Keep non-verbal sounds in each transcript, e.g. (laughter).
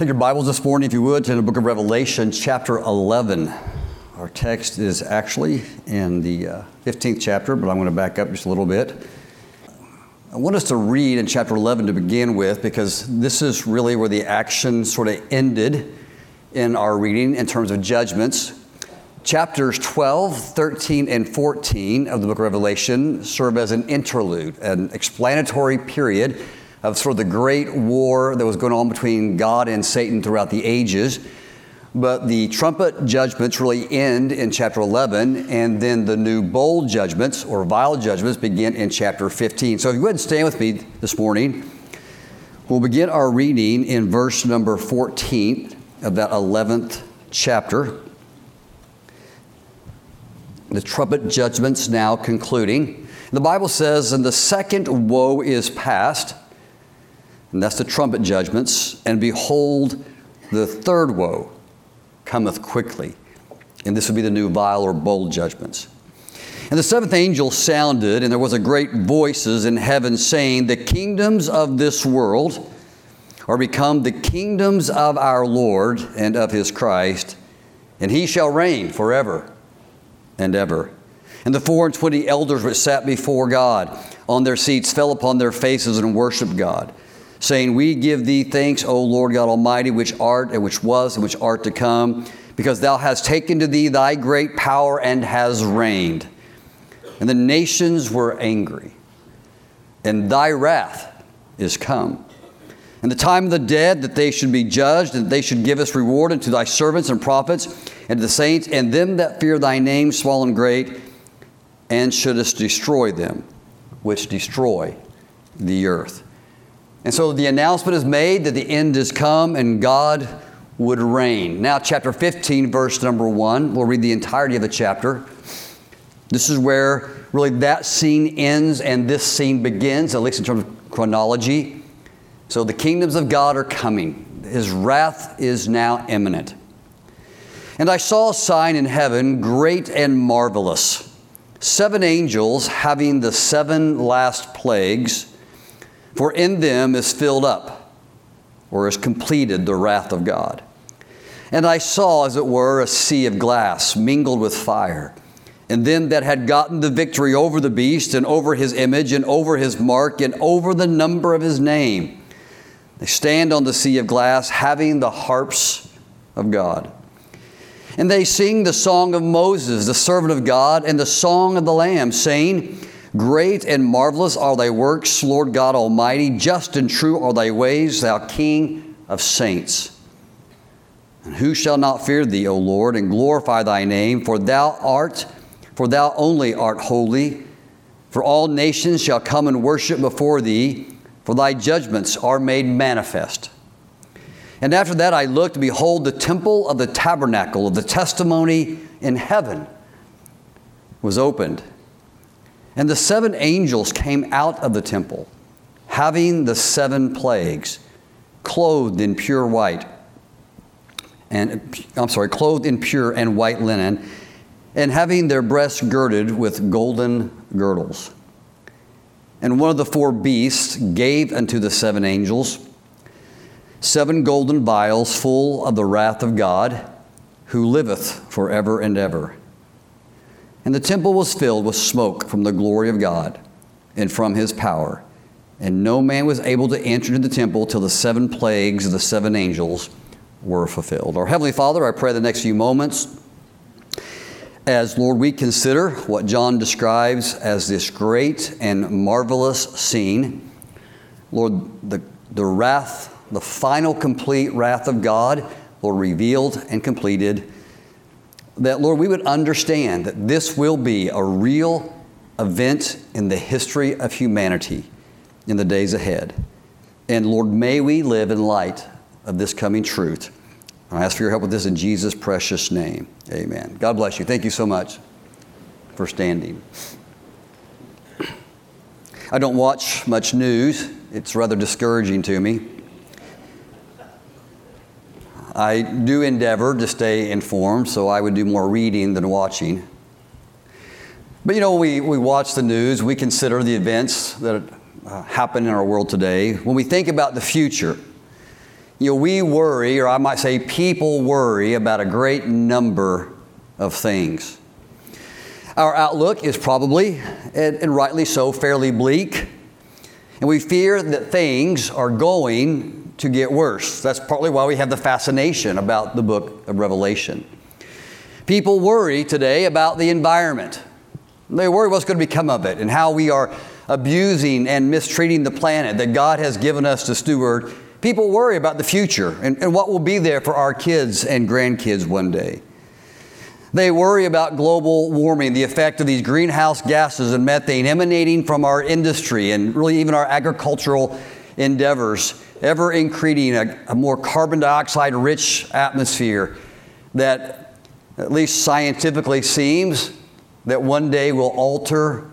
Take your Bibles this morning, if you would, to the book of Revelation, chapter 11. Our text is actually in the uh, 15th chapter, but I'm going to back up just a little bit. I want us to read in chapter 11 to begin with because this is really where the action sort of ended in our reading in terms of judgments. Chapters 12, 13, and 14 of the book of Revelation serve as an interlude, an explanatory period of sort of the great war that was going on between God and Satan throughout the ages. But the trumpet judgments really end in chapter 11, and then the new bowl judgments or vial judgments begin in chapter 15. So if you would stand with me this morning, we'll begin our reading in verse number 14 of that 11th chapter. The trumpet judgments now concluding. The Bible says, And the second woe is past and that's the trumpet judgments. And behold, the third woe cometh quickly. And this would be the new vial or bowl judgments. And the seventh angel sounded, and there was a great voices in heaven saying, The kingdoms of this world are become the kingdoms of our Lord and of his Christ, and he shall reign forever and ever. And the four and twenty elders which sat before God on their seats fell upon their faces and worshiped God saying, We give thee thanks, O Lord God Almighty, which art and which was and which art to come, because thou hast taken to thee thy great power and has reigned. And the nations were angry, and thy wrath is come. And the time of the dead that they should be judged, and that they should give us reward unto thy servants and prophets, and to the saints, and them that fear thy name, small and great, and shouldest destroy them which destroy the earth. And so the announcement is made that the end has come and God would reign. Now, chapter 15, verse number 1, we'll read the entirety of the chapter. This is where really that scene ends and this scene begins, at least in terms of chronology. So the kingdoms of God are coming, His wrath is now imminent. And I saw a sign in heaven, great and marvelous seven angels having the seven last plagues for in them is filled up, or is completed, the wrath of God. And I saw, as it were, a sea of glass mingled with fire. And them that had gotten the victory over the beast, and over his image, and over his mark, and over the number of his name, they stand on the sea of glass, having the harps of God. And they sing the song of Moses, the servant of God, and the song of the Lamb, saying, Great and marvelous are thy works, Lord God Almighty. Just and true are thy ways, thou King of saints. And who shall not fear thee, O Lord, and glorify thy name? For thou art, for thou only art holy. For all nations shall come and worship before thee, for thy judgments are made manifest. And after that I looked, behold, the temple of the tabernacle of the testimony in heaven was opened. And the seven angels came out of the temple, having the seven plagues, clothed in pure white, and I'm sorry, clothed in pure and white linen, and having their breasts girded with golden girdles. And one of the four beasts gave unto the seven angels seven golden vials full of the wrath of God, who liveth forever and ever. And the temple was filled with smoke from the glory of God and from his power. And no man was able to enter into the temple till the seven plagues of the seven angels were fulfilled. Our Heavenly Father, I pray the next few moments as, Lord, we consider what John describes as this great and marvelous scene. Lord, the, the wrath, the final complete wrath of God, Lord, revealed and completed that, Lord, we would understand that this will be a real event in the history of humanity in the days ahead. And Lord, may we live in light of this coming truth. I ask for your help with this in Jesus' precious name. Amen. God bless you. Thank you so much for standing. I don't watch much news, it's rather discouraging to me. I do endeavor to stay informed, so I would do more reading than watching. But you know, we, we watch the news, we consider the events that uh, happen in our world today. When we think about the future, you know, we worry, or I might say people worry about a great number of things. Our outlook is probably, and, and rightly so, fairly bleak. And we fear that things are going to get worse. That's partly why we have the fascination about the book of Revelation. People worry today about the environment. They worry what's going to become of it and how we are abusing and mistreating the planet that God has given us to steward People worry about the future and, and what will be there for our kids and grandkids one day. They worry about global warming, the effect of these greenhouse gases and methane emanating from our industry and really even our agricultural endeavors, ever increasing a, a more carbon dioxide rich atmosphere that, at least scientifically, seems that one day will alter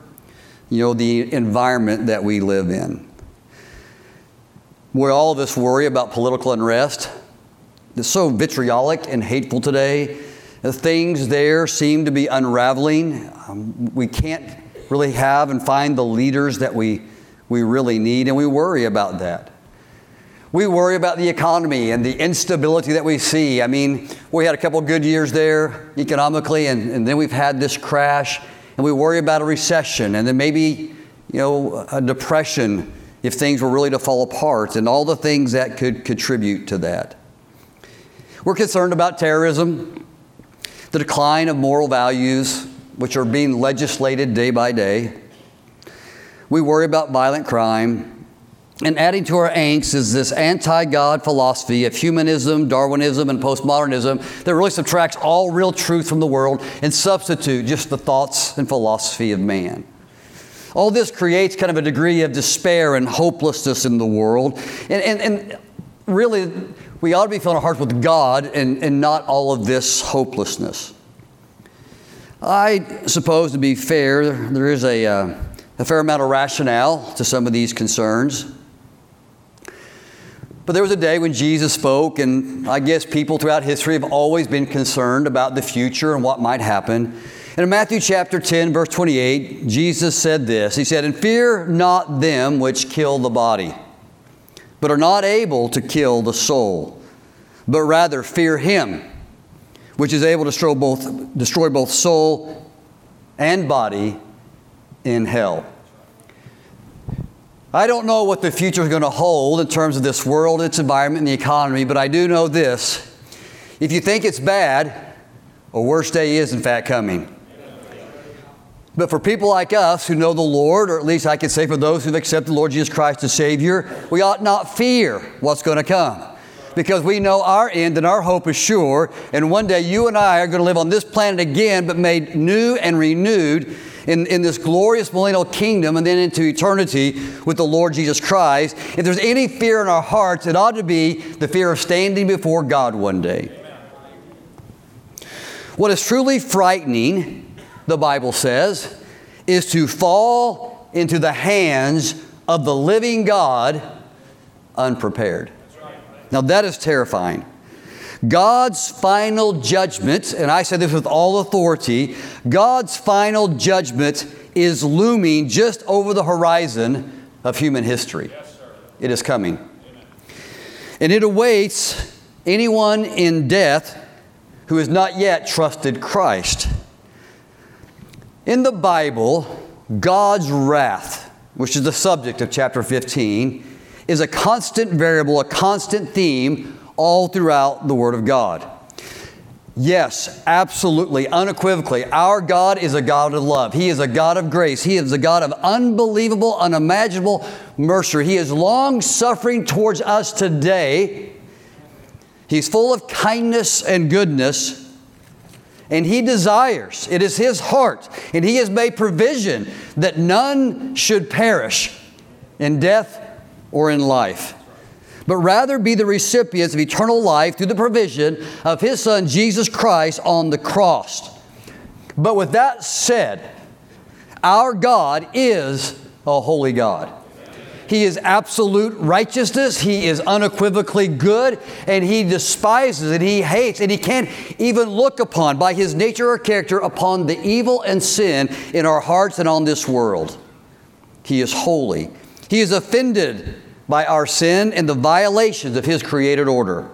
you know, the environment that we live in where all of us worry about political unrest. It's so vitriolic and hateful today. The things there seem to be unraveling. Um, we can't really have and find the leaders that we, we really need, and we worry about that. We worry about the economy and the instability that we see. I mean, we had a couple good years there economically, and, and then we've had this crash, and we worry about a recession, and then maybe, you know, a depression if things were really to fall apart and all the things that could contribute to that. We're concerned about terrorism, the decline of moral values, which are being legislated day by day. We worry about violent crime. And adding to our angst is this anti God philosophy of humanism, Darwinism, and postmodernism that really subtracts all real truth from the world and substitute just the thoughts and philosophy of man. All this creates kind of a degree of despair and hopelessness in the world. And, and, and really, we ought to be filling our hearts with God and, and not all of this hopelessness. I suppose, to be fair, there is a, uh, a fair amount of rationale to some of these concerns. But there was a day when Jesus spoke, and I guess people throughout history have always been concerned about the future and what might happen. And in Matthew chapter 10, verse 28, Jesus said this He said, And fear not them which kill the body, but are not able to kill the soul, but rather fear him which is able to destroy both, destroy both soul and body in hell. I don't know what the future is going to hold in terms of this world, its environment, and the economy, but I do know this. If you think it's bad, a worse day is in fact coming. But for people like us who know the Lord, or at least I can say for those who've accepted the Lord Jesus Christ as Savior, we ought not fear what's going to come. Because we know our end and our hope is sure, and one day you and I are going to live on this planet again, but made new and renewed in, in this glorious millennial kingdom and then into eternity with the Lord Jesus Christ. If there's any fear in our hearts, it ought to be the fear of standing before God one day. What is truly frightening the Bible says, is to fall into the hands of the living God unprepared. Now, that is terrifying. God's final judgment, and I say this with all authority, God's final judgment is looming just over the horizon of human history. Yes, it is coming. Amen. And it awaits anyone in death who has not yet trusted Christ. In the Bible, God's wrath, which is the subject of chapter 15, is a constant variable, a constant theme all throughout the Word of God. Yes, absolutely, unequivocally, our God is a God of love. He is a God of grace. He is a God of unbelievable, unimaginable mercy. He is long suffering towards us today. He's full of kindness and goodness. And he desires, it is his heart, and he has made provision that none should perish in death or in life, but rather be the recipients of eternal life through the provision of his son Jesus Christ on the cross. But with that said, our God is a holy God. He is absolute righteousness. He is unequivocally good, and He despises and He hates, and He can't even look upon, by His nature or character, upon the evil and sin in our hearts and on this world. He is holy. He is offended by our sin and the violations of His created order.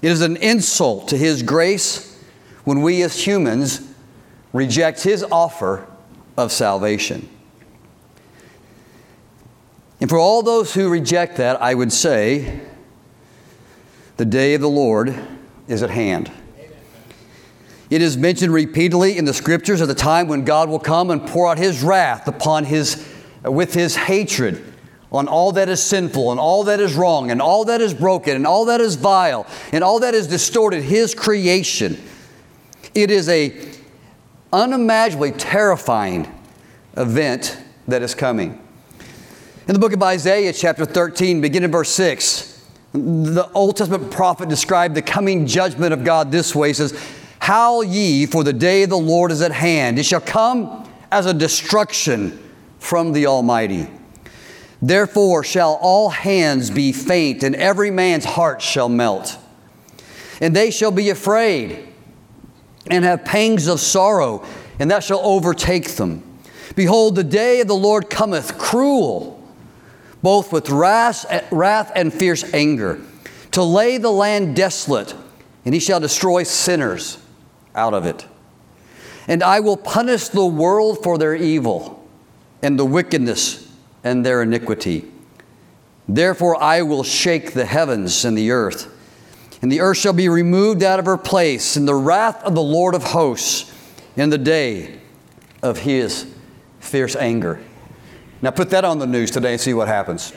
It is an insult to His grace when we as humans reject His offer of salvation. And for all those who reject that, I would say the day of the Lord is at hand. It is mentioned repeatedly in the scriptures at the time when God will come and pour out his wrath upon his with his hatred on all that is sinful and all that is wrong and all that is broken and all that is vile and all that is distorted his creation. It is a unimaginably terrifying event that is coming. In the book of Isaiah, chapter 13, beginning verse 6, the Old Testament prophet described the coming judgment of God this way. He says, Howl ye, for the day of the Lord is at hand. It shall come as a destruction from the Almighty. Therefore shall all hands be faint, and every man's heart shall melt. And they shall be afraid, and have pangs of sorrow, and that shall overtake them. Behold, the day of the Lord cometh cruel both with wrath, wrath and fierce anger, to lay the land desolate, and he shall destroy sinners out of it. And I will punish the world for their evil and the wickedness and their iniquity. Therefore, I will shake the heavens and the earth, and the earth shall be removed out of her place in the wrath of the Lord of hosts in the day of his fierce anger. Now put that on the news today and see what happens.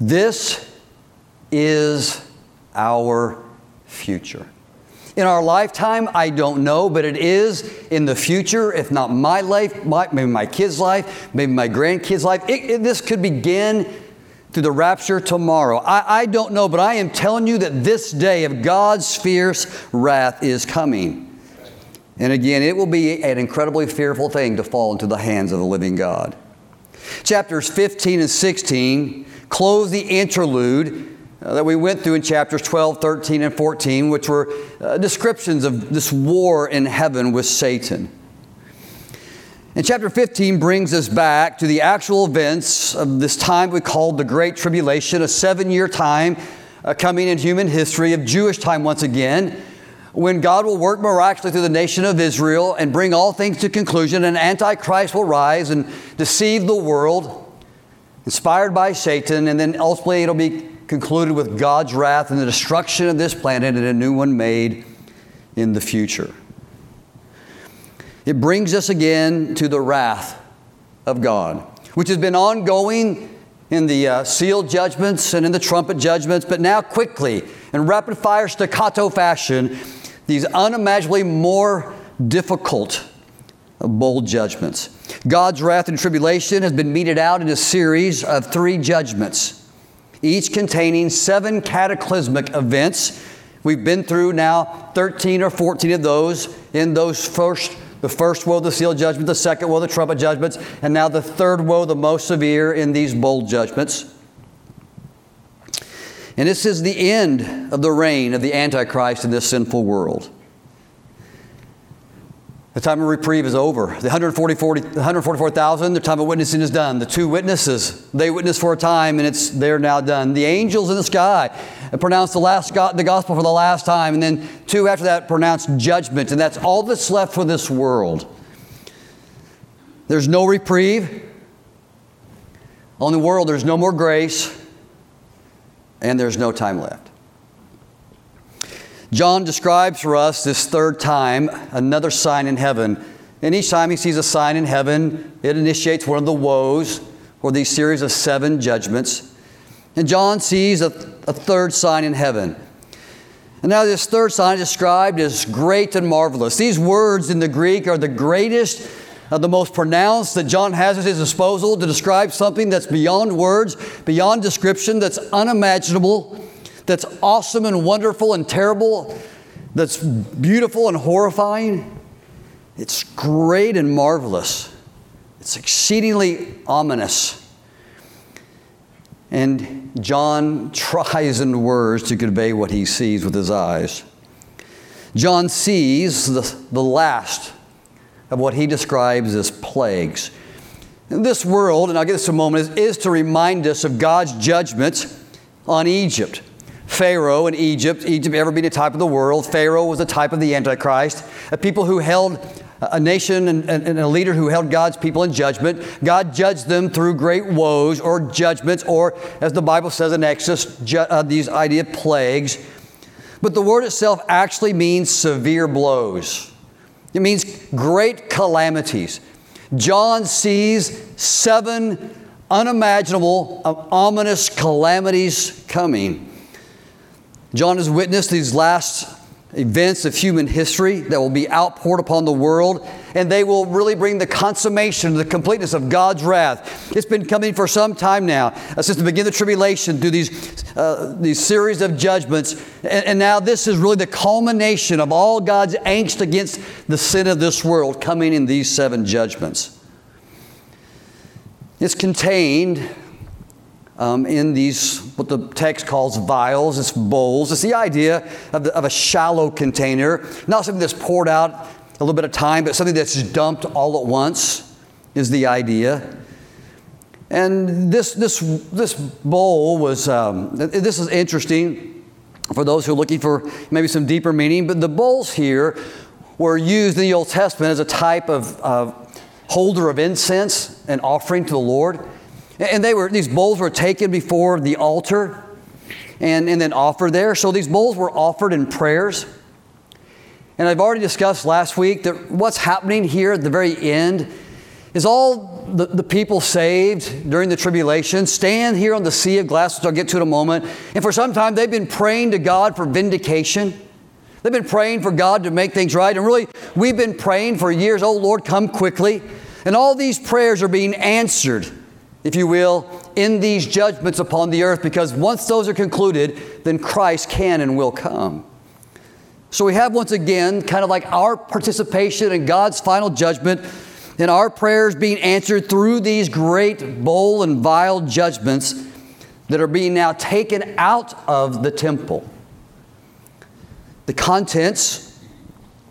This is our future. In our lifetime, I don't know, but it is in the future, if not my life, my, maybe my kid's life, maybe my grandkid's life. It, it, this could begin through the rapture tomorrow. I, I don't know, but I am telling you that this day of God's fierce wrath is coming. And again, it will be an incredibly fearful thing to fall into the hands of the living God. Chapters 15 and 16 close the interlude uh, that we went through in chapters 12, 13, and 14, which were uh, descriptions of this war in heaven with Satan. And chapter 15 brings us back to the actual events of this time we called the Great Tribulation, a seven year time uh, coming in human history of Jewish time once again when God will work miraculously through the nation of Israel and bring all things to conclusion, and Antichrist will rise and deceive the world, inspired by Satan, and then ultimately it'll be concluded with God's wrath and the destruction of this planet and a new one made in the future. It brings us again to the wrath of God, which has been ongoing in the uh, sealed judgments and in the trumpet judgments, but now quickly, in rapid fire staccato fashion, these unimaginably more difficult bowl judgments. God's wrath and tribulation has been meted out in a series of three judgments, each containing seven cataclysmic events. We've been through now 13 or 14 of those in those first the first woe, the seal judgment, the second woe, the trumpet judgments, and now the third woe, the most severe in these bowl judgments. And this is the end of the reign of the Antichrist in this sinful world. The time of reprieve is over. The 144,000, the time of witnessing is done. The two witnesses, they witness for a time and it's they're now done. The angels in the sky pronounce the last the gospel for the last time, and then two after that pronounce judgment, and that's all that's left for this world. There's no reprieve. On the world, there's no more grace and there's no time left. John describes for us this third time another sign in heaven. And each time he sees a sign in heaven, it initiates one of the woes or these series of seven judgments. And John sees a, a third sign in heaven. And now, this third sign is described as great and marvelous. These words in the Greek are the greatest uh, the most pronounced that John has at his disposal to describe something that's beyond words, beyond description, that's unimaginable, that's awesome and wonderful and terrible, that's beautiful and horrifying. It's great and marvelous. It's exceedingly ominous. And John tries in words to convey what he sees with his eyes. John sees the, the last of what he describes as plagues. This world, and I'll get this in a moment, is, is to remind us of God's judgment on Egypt. Pharaoh in Egypt, Egypt ever being a type of the world, Pharaoh was a type of the Antichrist, a people who held a nation and, and, a leader who held God's people in judgment. God judged them through great woes or judgments, or as the Bible says in Exodus, ju- uh, these idea plagues. But the word itself actually means severe blows. It means great calamities. John sees seven unimaginable, uh, ominous calamities coming. John has witnessed these last events of human history that will be outpoured upon the world, and they will really bring the consummation, the completeness of God's wrath. It's been coming for some time now, uh, since the beginning of the tribulation, through these, uh, these series of judgments. And, and now this is really the culmination of all God's angst against the sin of this world coming in these seven judgments. It's contained um, in these, what the text calls vials, it's bowls. It's the idea of, the, of, a shallow container, not something that's poured out a little bit of time, but something that's dumped all at once, is the idea. And this, this, this bowl was, um, this is interesting for those who are looking for maybe some deeper meaning, but the bowls here were used in the Old Testament as a type of, of holder of incense and offering to the Lord. And they were, these bowls were taken before the altar and, and then offered there. So these bowls were offered in prayers. And I've already discussed last week that what's happening here at the very end is all the, the people saved during the tribulation stand here on the sea of glass, which I'll get to in a moment. And for some time, they've been praying to God for vindication. They've been praying for God to make things right. And really, we've been praying for years, oh Lord, come quickly. And all these prayers are being answered if you will, in these judgments upon the earth, because once those are concluded, then Christ can and will come. So we have once again kind of like our participation in God's final judgment and our prayers being answered through these great bowl and vial judgments that are being now taken out of the temple. The contents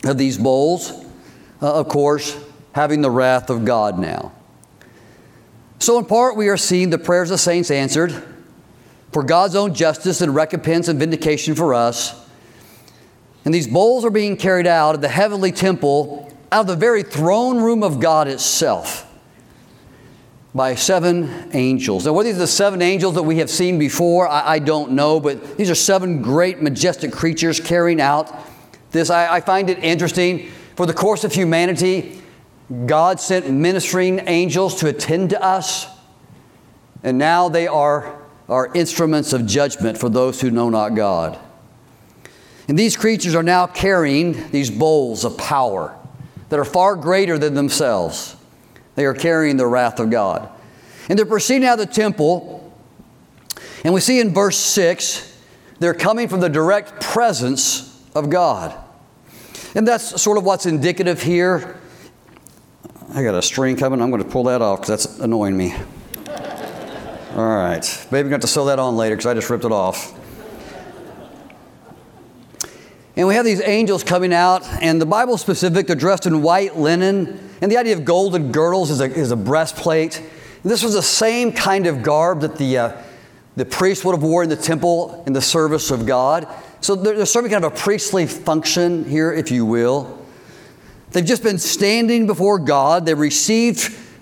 of these bowls, uh, of course, having the wrath of God now. So, in part, we are seeing the prayers of the saints answered for God's own justice and recompense and vindication for us. And these bowls are being carried out of the heavenly temple, out of the very throne room of God itself, by seven angels. Now, what these are the seven angels that we have seen before, I, I don't know, but these are seven great, majestic creatures carrying out this. I, I find it interesting. For the course of humanity, God sent ministering angels to attend to us, and now they are our instruments of judgment for those who know not God. And these creatures are now carrying these bowls of power that are far greater than themselves. They are carrying the wrath of God. And they're proceeding out of the temple, and we see in verse 6 they're coming from the direct presence of God. And that's sort of what's indicative here I got a string coming. I'm going to pull that off because that's annoying me. All right. Maybe I'm going to have to sew that on later because I just ripped it off. And we have these angels coming out, and the Bible specific, they're dressed in white linen. And the idea of golden girdles is a, is a breastplate. This was the same kind of garb that the, uh, the priest would have worn in the temple in the service of God. So there's serving kind of a priestly function here, if you will. They've just been standing before God. They received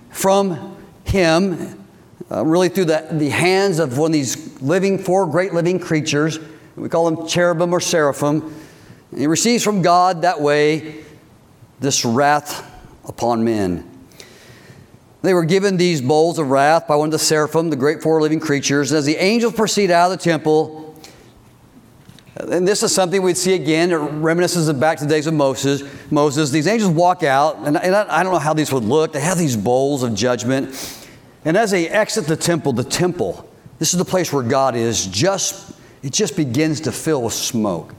from Him, uh, really through the, the hands of one of these living, four great living creatures. We call them cherubim or seraphim. And he receives from God that way this wrath upon men. They were given these bowls of wrath by one of the seraphim, the great four living creatures. And as the angels proceed out of the temple, and this is something we'd see again, It reminiscences back to the days of Moses. Moses, these angels walk out, and, and I, I don't know how these would look. They have these bowls of judgment. And as they exit the temple, the temple, this is the place where God is, just it just begins to fill with smoke.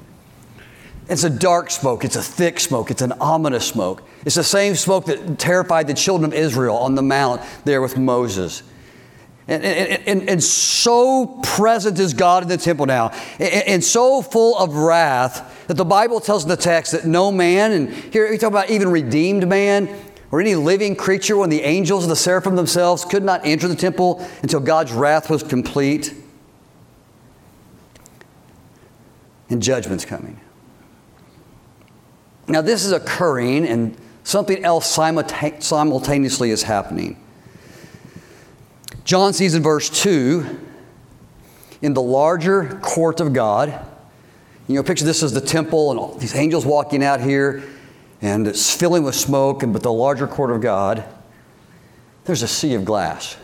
It's a dark smoke, it's a thick smoke, it's an ominous smoke. It's the same smoke that terrified the children of Israel on the mount there with Moses. And, and, and, and, so present is God in the temple now, and, so full of wrath that the Bible tells in the text that no man, and here we talk about even redeemed man, or any living creature when the angels and the seraphim themselves could not enter the temple until God's wrath was complete. And judgment's coming. Now, this is occurring, and something else simultaneously is happening. John sees in verse 2 in the larger court of God. You know, picture this as the temple and all these angels walking out here and it's filling with smoke, and but the larger court of God, there's a sea of glass.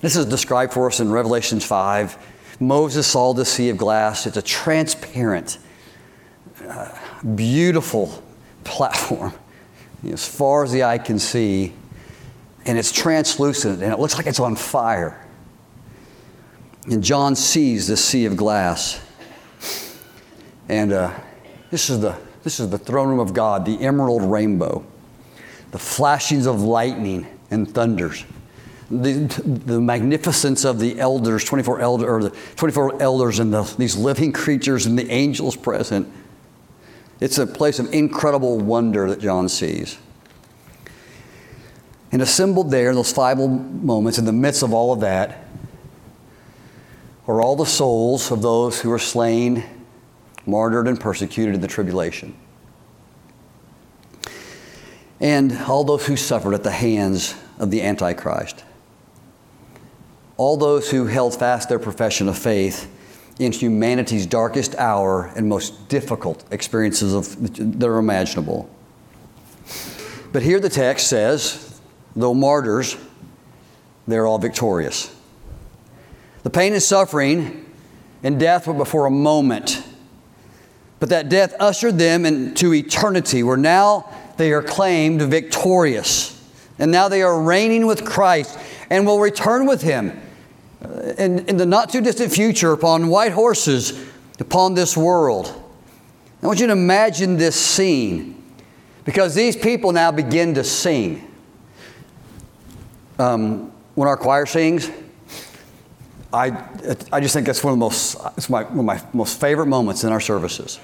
This is described for us in Revelations 5. Moses saw the sea of glass. It's a transparent, uh, beautiful platform (laughs) as far as the eye can see, and it's translucent and it looks like it's on fire. And John sees this sea of glass. And uh, this is the this is the throne room of God, the emerald rainbow, the flashings of lightning and thunders, the, the magnificence of the elders, 24 elder, or the 24 elders and the, these living creatures and the angels present. It's a place of incredible wonder that John sees. And assembled there in those five moments, in the midst of all of that, are all the souls of those who were slain martyred and persecuted in the tribulation. And all those who suffered at the hands of the Antichrist. All those who held fast their profession of faith in humanity's darkest hour and most difficult experiences of, that are imaginable. But here the text says, though martyrs, they're all victorious. The pain and suffering and death were but for a moment. But that death ushered them into eternity, where now they are claimed victorious. And now they are reigning with Christ and will return with him uh, in, in the not too distant future upon white horses upon this world. I want you to imagine this scene because these people now begin to sing. Um, when our choir sings, I, I just think that's one of the most, it's my, one of my most favorite moments in our services.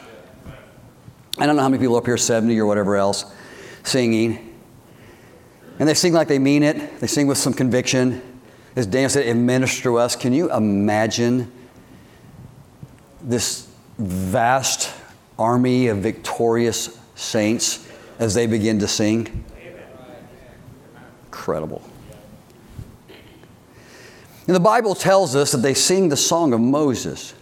I don't know how many people up here, 70 or whatever else, singing. And they sing like they mean it, they sing with some conviction. As Dan said, it ministers to us. Can you imagine this vast army of victorious saints as they begin to sing? Incredible. And the Bible tells us that they sing the song of Moses.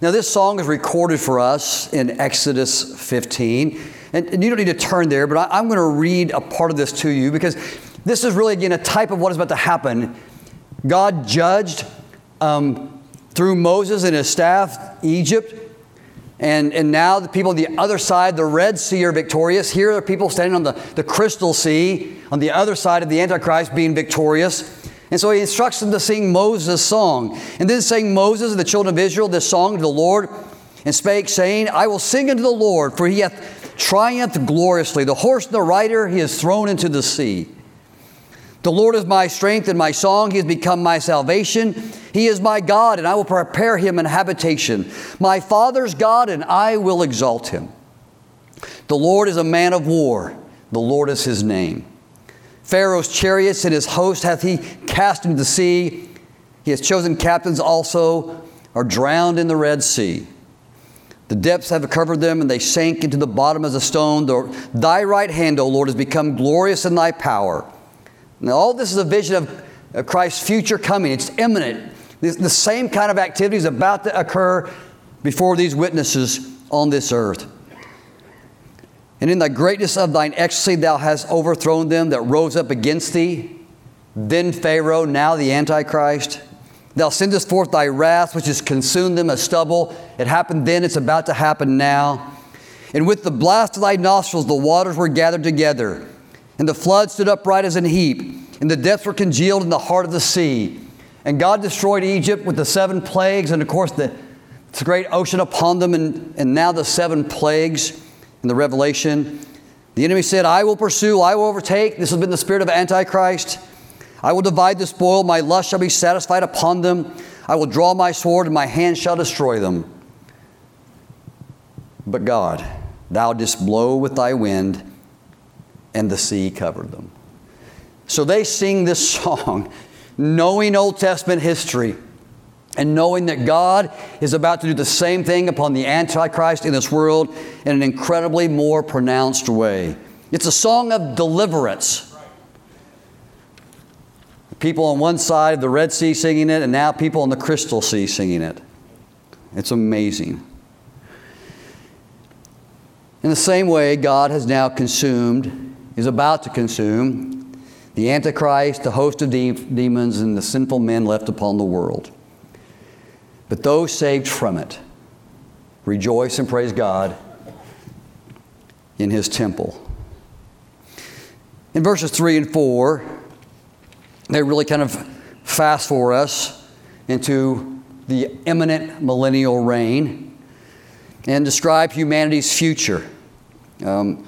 Now, this song is recorded for us in Exodus 15. And, you don't need to turn there, but I'm going to read a part of this to you because this is really, again, a type of what is about to happen. God judged um, through Moses and his staff Egypt. And, and now the people on the other side, the Red Sea, are victorious. Here are people standing on the, the Crystal Sea, on the other side of the Antichrist, being victorious. And so he instructs them to sing Moses' song. And then sang Moses and the children of Israel this song to the Lord, and spake, saying, I will sing unto the Lord, for he hath triumphed gloriously. The horse and the rider he has thrown into the sea. The Lord is my strength and my song. He has become my salvation. He is my God, and I will prepare him an habitation. My father's God, and I will exalt him. The Lord is a man of war. The Lord is his name. Pharaoh's chariots and his host hath he cast into the sea. He has chosen captains also, are drowned in the Red Sea. The depths have covered them, and they sank into the bottom as a stone. Thy right hand, O Lord, has become glorious in thy power. Now, all this is a vision of Christ's future coming. It's imminent. The same kind of activity is about to occur before these witnesses on this earth. And in the greatness of thine ecstasy, thou hast overthrown them that rose up against thee. Then Pharaoh, now the Antichrist. Thou sendest forth thy wrath, which has consumed them as stubble. It happened then, it's about to happen now. And with the blast of thy nostrils, the waters were gathered together, and the flood stood upright as an heap, and the depths were congealed in the heart of the sea. And God destroyed Egypt with the seven plagues, and of course, the, the great ocean upon them, and, and now the seven plagues in the Revelation. The enemy said, I will pursue, I will overtake. This has been the spirit of Antichrist. I will divide the spoil, my lust shall be satisfied upon them. I will draw my sword, and my hand shall destroy them. But God, thou didst blow with thy wind, and the sea covered them. So they sing this (laughs) song, knowing Old Testament history and knowing that God is about to do the same thing upon the Antichrist in this world in an incredibly more pronounced way. It's a song of deliverance. People on one side of the Red Sea singing it, and now people on the Crystal Sea singing it. It's amazing. In the same way, God has now consumed, is about to consume, the Antichrist, the host of de- demons, and the sinful men left upon the world. But those saved from it rejoice and praise God in His temple. In verses 3 and 4, they really kind of fast for us into the imminent millennial reign and describe humanity's future. Um,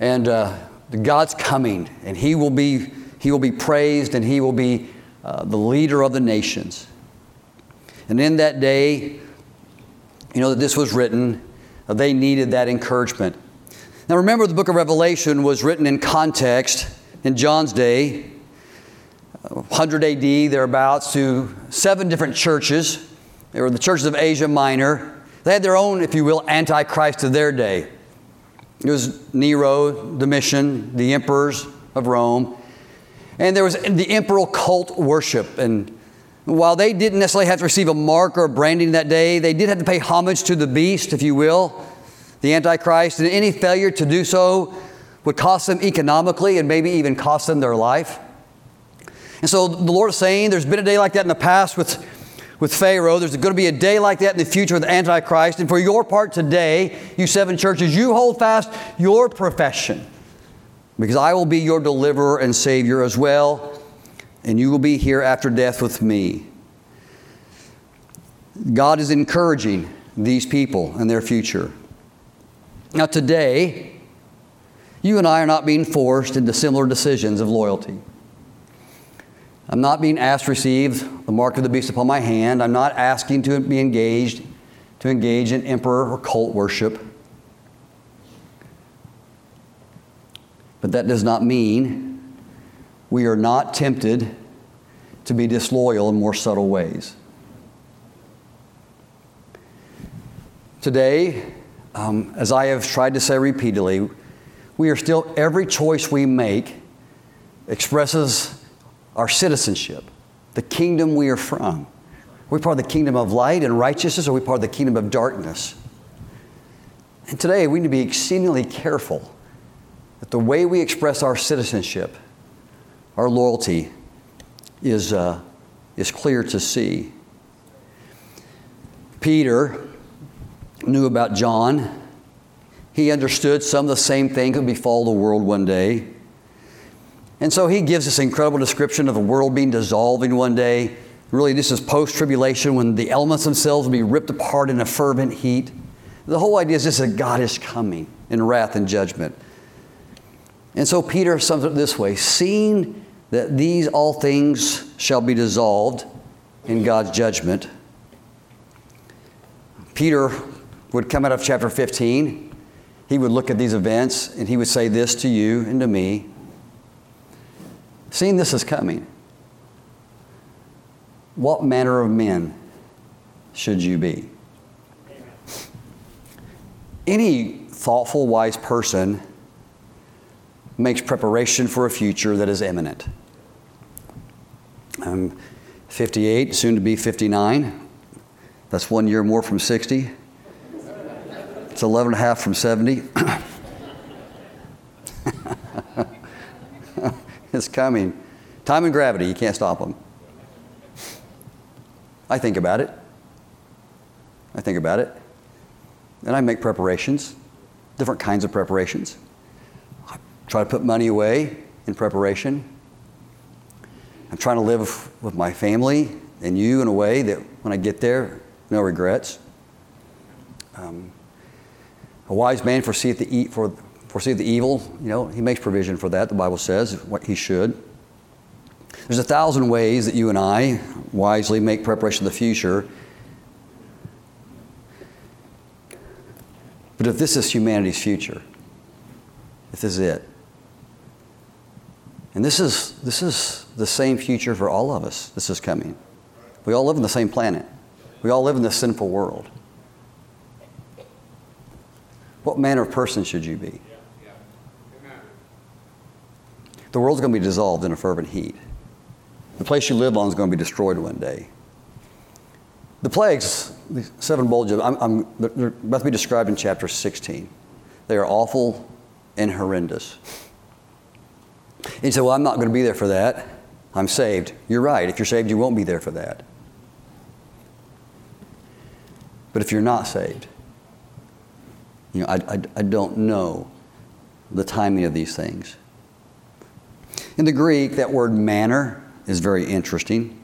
and uh, God's coming, and He will be, he will be praised, and He will be uh, the leader of the nations. And in that day, you know, that this was written, uh, they needed that encouragement. Now remember, the book of Revelation was written in context in John's day, 100 AD, thereabouts, to seven different churches. They were the churches of Asia Minor. They had their own, if you will, antichrist of their day. It was Nero, Domitian, the emperors of Rome. And there was the imperial cult worship. And while they didn't necessarily have to receive a mark or a branding that day, they did have to pay homage to the beast, if you will, the Antichrist. And any failure to do so would cost them economically and maybe even cost them their life. And so the Lord is saying there's been a day like that in the past with, with Pharaoh. There's going to be a day like that in the future with Antichrist. And for your part today, you seven churches, you hold fast your profession because I will be your deliverer and Savior as well, and you will be here after death with me. God is encouraging these people and their future. Now, today, you and I are not being forced into similar decisions of loyalty. I'm not being asked to receive the mark of the beast upon my hand. I'm not asking to be engaged, to engage in emperor or cult worship. But that does not mean we are not tempted to be disloyal in more subtle ways. Today, um, as I have tried to say repeatedly, we are still, every choice we make expresses our citizenship, the kingdom we are from. Are we part of the kingdom of light and righteousness, or are we part of the kingdom of darkness? And today we need to be exceedingly careful that the way we express our citizenship, our loyalty, is, uh, is clear to see. Peter knew about John. He understood some of the same things would befall the world one day. And so he gives this incredible description of the world being dissolving one day. Really, this is post tribulation when the elements themselves will be ripped apart in a fervent heat. The whole idea is just that God is coming in wrath and judgment. And so Peter sums it this way Seeing that these all things shall be dissolved in God's judgment, Peter would come out of chapter 15. He would look at these events and he would say this to you and to me Seeing this is coming, what manner of men should you be? Any thoughtful, wise person makes preparation for a future that is imminent. I'm 58, soon to be 59. That's one year more from 60. It's 11 and a half from 70. (coughs) It's coming. Time and gravity, you can't stop them. I think about it. I think about it. And I make preparations, different kinds of preparations. I try to put money away in preparation. I'm trying to live with my family and you in a way that when I get there, no regrets. Um, a wise man foreseeth the, e- for, foresee the evil, you know, he makes provision for that, the Bible says, what he should. There's a thousand ways that you and I wisely make preparation for the future. But if this is humanity's future, if this is it, And this is, this is the same future for all of us. This is coming. We all live on the same planet. We all live in this sinful world. What manner of person should you be? The world's going to be dissolved in a fervent heat. The place you live on is going to be destroyed one day. The plagues, the seven bowls, I'm, I'm, they're about to be described in chapter 16. They are awful and horrendous. And you say, Well, I'm not going to be there for that. I'm saved. You're right. If you're saved, you won't be there for that. But if you're not saved, you know, I, I, I don't know the timing of these things. In the Greek, that word manner is very interesting.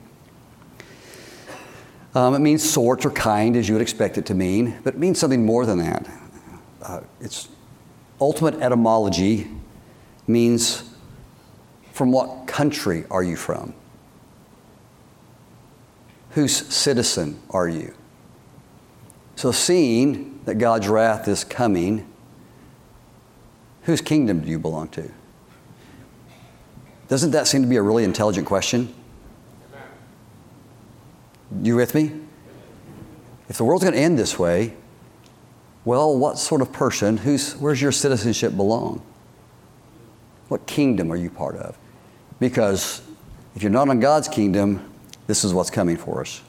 Um, it means sort or kind, as you would expect it to mean, but it means something more than that. Uh, its ultimate etymology means from what country are you from? Whose citizen are you? So, seeing that God's wrath is coming, whose kingdom do you belong to? Doesn't that seem to be a really intelligent question? You with me? If the world's going to end this way, well, what sort of person, who's, where's your citizenship belong? What kingdom are you part of? Because if you're not in God's kingdom, this is what's coming for us.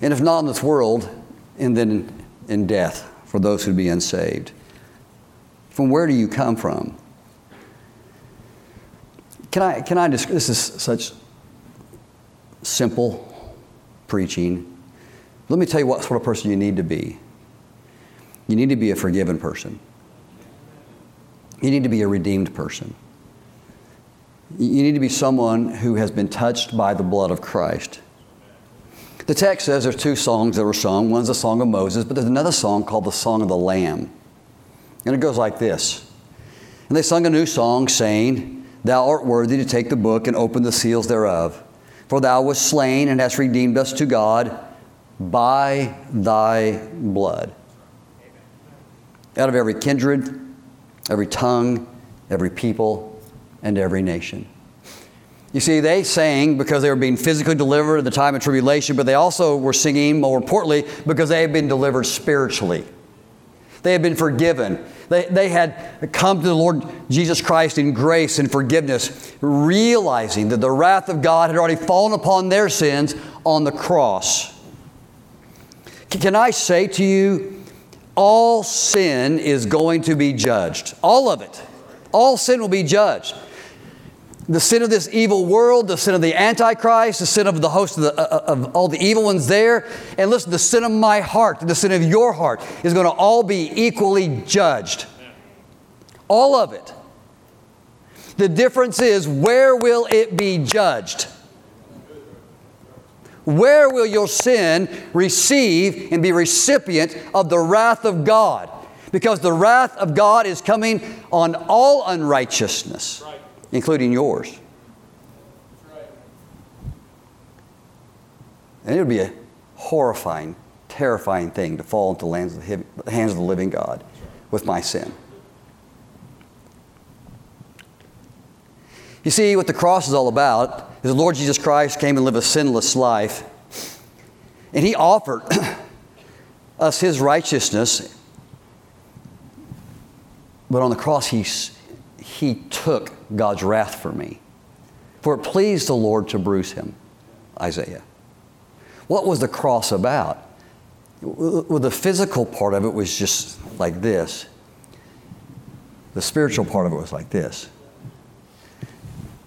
And if not in this world, and then in death for those who be unsaved. From where do you come from? Can I, can I just, this is such simple preaching. Let me tell you what sort of person you need to be. You need to be a forgiven person. You need to be a redeemed person. You need to be someone who has been touched by the blood of Christ. The text says there's two songs that were sung. One's the song of Moses, but there's another song called the Song of the Lamb. And it goes like this. And they sung a new song, saying, Thou art worthy to take the book and open the seals thereof. For thou wast slain and hast redeemed us to God by thy blood. Out of every kindred, every tongue, every people, and every nation. You see, they sang because they were being physically delivered at the time of tribulation, but they also were singing, more importantly, because they had been delivered spiritually. They had been forgiven. They, they had come to the Lord Jesus Christ in grace and forgiveness, realizing that the wrath of God had already fallen upon their sins on the cross. Can I say to you, all sin is going to be judged. All of it. All sin will be judged. The sin of this evil world, the sin of the Antichrist, the sin of the host of, the, uh, uh, of all the evil ones there. And listen, the sin of my heart, the sin of your heart is going to all be equally judged. All of it. The difference is where will it be judged? Where will your sin receive and be recipient of the wrath of God? Because the wrath of God is coming on all unrighteousness. Right including yours. And it would be a horrifying, terrifying thing to fall into the hands of the living God with my sin. You see, what the cross is all about is the Lord Jesus Christ came and lived a sinless life, and He offered (clears throat) us His righteousness. But on the cross, He, he took God's wrath for me. For it pleased the Lord to bruise him. Isaiah. What was the cross about? Well, the physical part of it was just like this. The spiritual part of it was like this.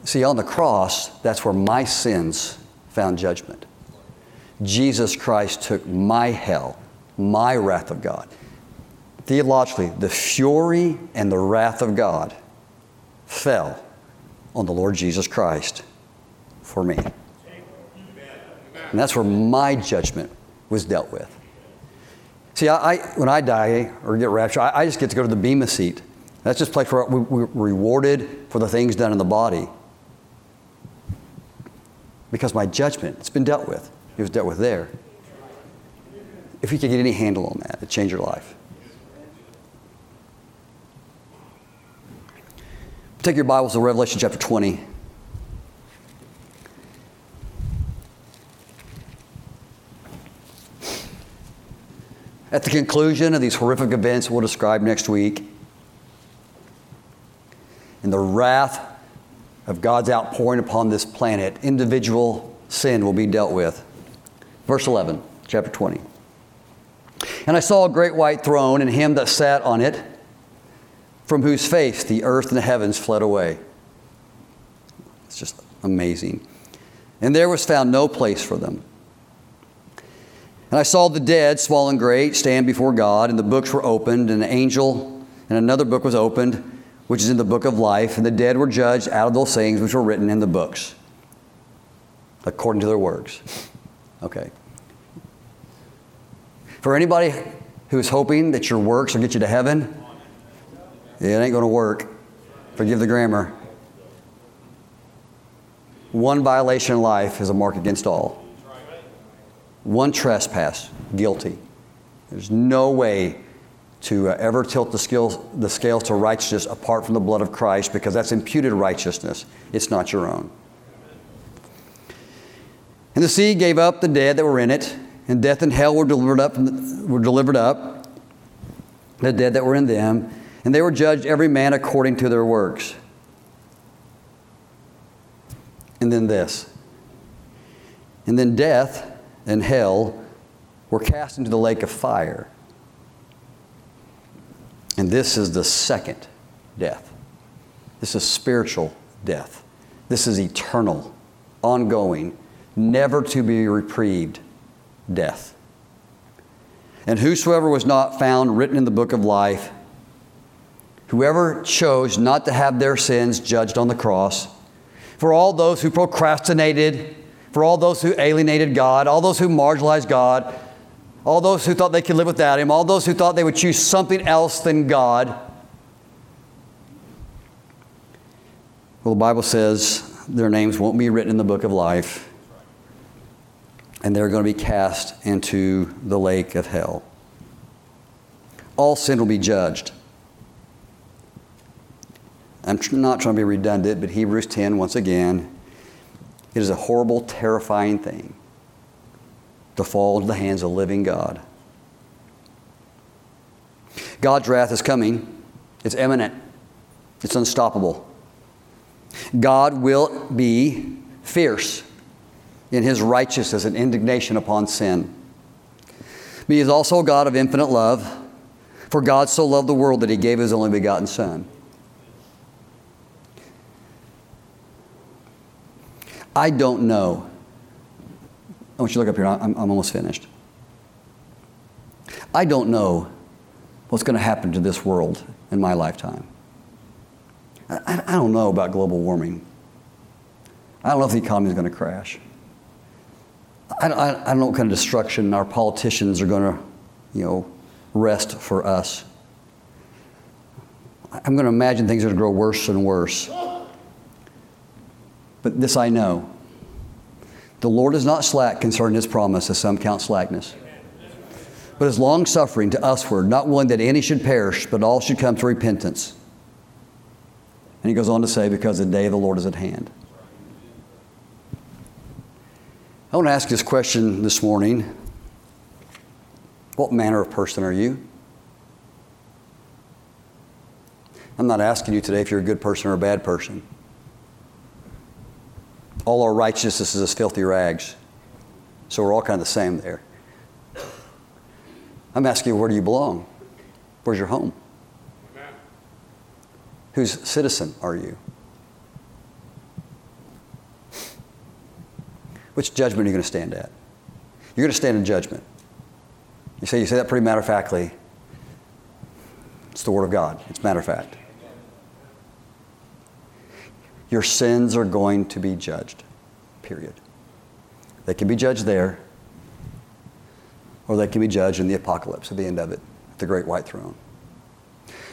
See, on the cross, that's where my sins found judgment. Jesus Christ took my hell, my wrath of God. Theologically, the fury and the wrath of God fell on the Lord Jesus Christ for me. And that's where my judgment was dealt with. See, I, I when I die or get raptured, I, I, just get to go to the Bema seat. That's just a place where we, we're rewarded for the things done in the body. Because my judgment, it's been dealt with. It was dealt with there. If you could get any handle on that, it'd change your life. Take your Bibles to Revelation chapter 20. At the conclusion of these horrific events we'll describe next week, in the wrath of God's outpouring upon this planet, individual sin will be dealt with. Verse 11, chapter 20. And I saw a great white throne and him that sat on it, from whose face the earth and the heavens fled away. It's just amazing. And there was found no place for them. And I saw the dead, small and great, stand before God, and the books were opened, and an angel and another book was opened, which is in the book of life, and the dead were judged out of those things which were written in the books, according to their works. Okay. For anybody who's hoping that your works will get you to heaven, it ain't going to work. Forgive the grammar. One violation in life is a mark against all. One trespass, guilty. There's no way to uh, ever tilt the scales, the scales to righteousness apart from the blood of Christ because that's imputed righteousness. It's not your own. And the sea gave up the dead that were in it, and death and hell were delivered up, were delivered up, the dead that were in them, and they were judged every man according to their works. And then this. And then death and hell were cast into the lake of fire. And this is the second death. This is spiritual death. This is eternal, ongoing, never to be reprieved death. And whosoever was not found written in the book of life, whoever chose not to have their sins judged on the cross, for all those who procrastinated, for all those who alienated God, all those who marginalized God, all those who thought they could live without Him, all those who thought they would choose something else than God. Well, the Bible says their names won't be written in the book of life, and they're going to be cast into the lake of hell. All sin will be judged. I'm not trying to be redundant, but Hebrews 10, once again, it is a horrible, terrifying thing to fall into the hands of the living God. God's wrath is coming, it's imminent, it's unstoppable. God will be fierce in his righteousness and indignation upon sin. But he is also a God of infinite love, for God so loved the world that he gave his only begotten Son. I don't know. I want you to look up here. I'm, I'm almost finished. I don't know what's going to happen to this world in my lifetime. I, I don't know about global warming. I don't know if the economy is going to crash. I, I, I don't know what kind of destruction our politicians are going to, you know, rest for us. I'm going to imagine things are going to grow worse and worse. But this I know the Lord is not slack concerning his promise, as some count slackness, but is long suffering to usward, not willing that any should perish, but all should come to repentance. And he goes on to say, because the day of the Lord is at hand. I want to ask this question this morning What manner of person are you? I'm not asking you today if you're a good person or a bad person all our righteousness is as filthy rags. So we're all kind of the same there. I'm asking you, where do you belong? Where's your home? Amen. Whose citizen are you? Which judgment are you going to stand at? You're going to stand in judgment. You say you say that pretty matter of factly. It's the Word of God. It's matter of fact your sins are going to be judged. Period. They can be judged there, or they can be judged in the apocalypse at the end of it, the great white throne.